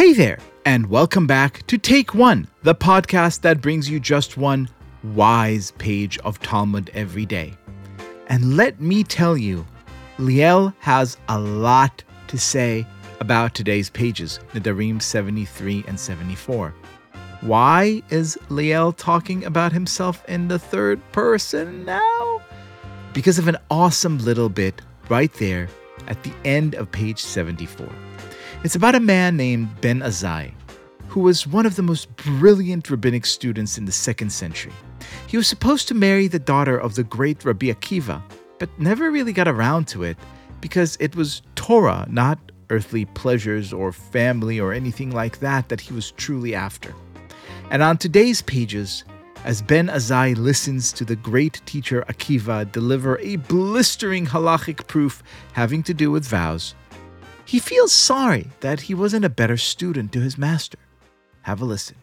Hey there, and welcome back to Take One, the podcast that brings you just one wise page of Talmud every day. And let me tell you, Liel has a lot to say about today's pages, Nedarim 73 and 74. Why is Liel talking about himself in the third person now? Because of an awesome little bit right there at the end of page 74. It's about a man named Ben Azai, who was one of the most brilliant rabbinic students in the second century. He was supposed to marry the daughter of the great Rabbi Akiva, but never really got around to it because it was Torah, not earthly pleasures or family or anything like that, that he was truly after. And on today's pages, as Ben Azai listens to the great teacher Akiva deliver a blistering halachic proof having to do with vows, he feels sorry that he wasn't a better student to his master. Have a listen.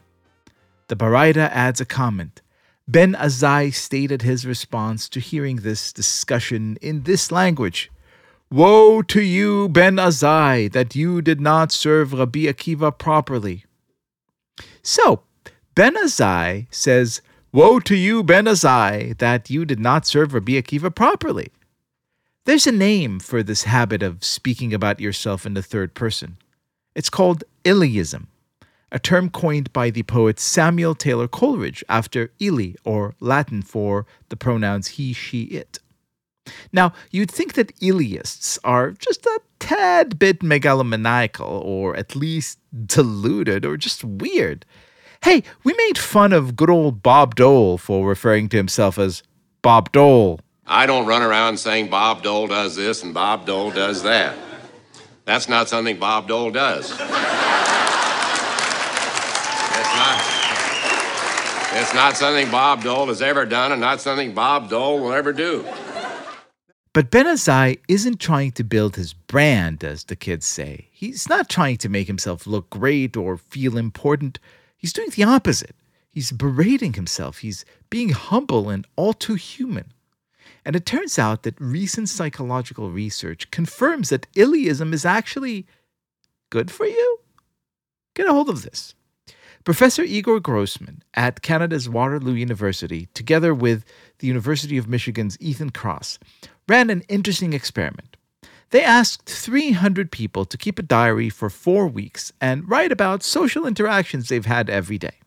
The Baraita adds a comment. Ben Azai stated his response to hearing this discussion in this language Woe to you, Ben Azai, that you did not serve Rabbi Akiva properly. So, Ben Azai says, Woe to you, Ben Azai, that you did not serve Rabbi Akiva properly. There's a name for this habit of speaking about yourself in the third person. It's called Illeism, a term coined by the poet Samuel Taylor Coleridge after ille, or Latin for the pronouns he, she, it. Now, you'd think that Illeists are just a tad bit megalomaniacal, or at least deluded, or just weird. Hey, we made fun of good old Bob Dole for referring to himself as Bob Dole I don't run around saying Bob Dole does this and Bob Dole does that. That's not something Bob Dole does. It's not, it's not something Bob Dole has ever done and not something Bob Dole will ever do. But Ben Azai isn't trying to build his brand, as the kids say. He's not trying to make himself look great or feel important. He's doing the opposite. He's berating himself. He's being humble and all too human. And it turns out that recent psychological research confirms that Illeism is actually good for you. Get a hold of this. Professor Igor Grossmann at Canada's Waterloo University, together with the University of Michigan's Ethan Kross, ran an interesting experiment. They asked 300 people to keep a diary for four weeks and write about social interactions they've had every day.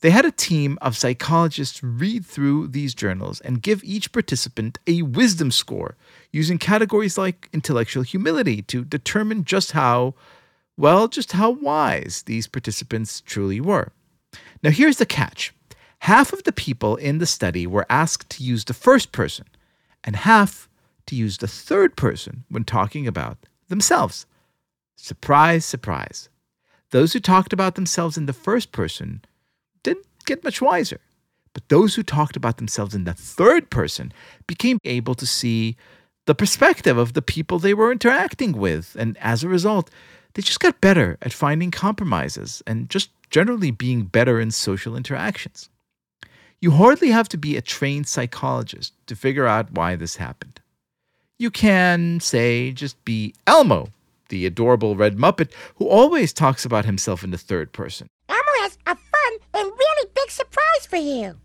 They had a team of psychologists read through these journals and give each participant a wisdom score using categories like intellectual humility to determine just how, well, just how wise these participants truly were. Now, here's the catch half of the people in the study were asked to use the first person, and half to use the third person when talking about themselves. Surprise, surprise. Those who talked about themselves in the first person didn't get much wiser. But those who talked about themselves in the third person became able to see the perspective of the people they were interacting with. And as a result, they just got better at finding compromises and just generally being better in social interactions. You hardly have to be a trained psychologist to figure out why this happened. You can, say, just be Elmo, the adorable red Muppet who always talks about himself in the third person. Elmo has a big surprise for you.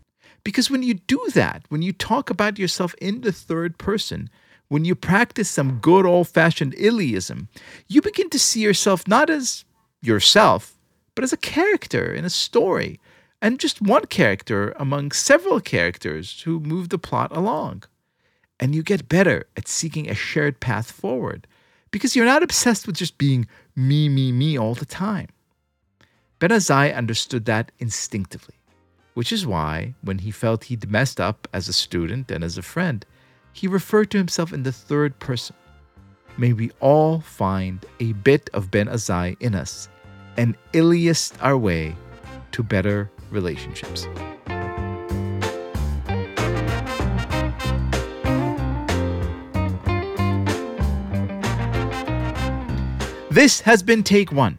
Because when you do that, when you talk about yourself in the third person, when you practice some good old fashioned Illeism, you begin to see yourself not as yourself, but as a character in a story, and just one character among several characters who move the plot along. And you get better at seeking a shared path forward because you're not obsessed with just being me, me, me all the time. Ben Azai understood that instinctively, which is why, when he felt he'd messed up as a student and as a friend, he referred to himself in the third person. May we all find a bit of Ben Azai in us and Illeist our way to better relationships. This has been Take One.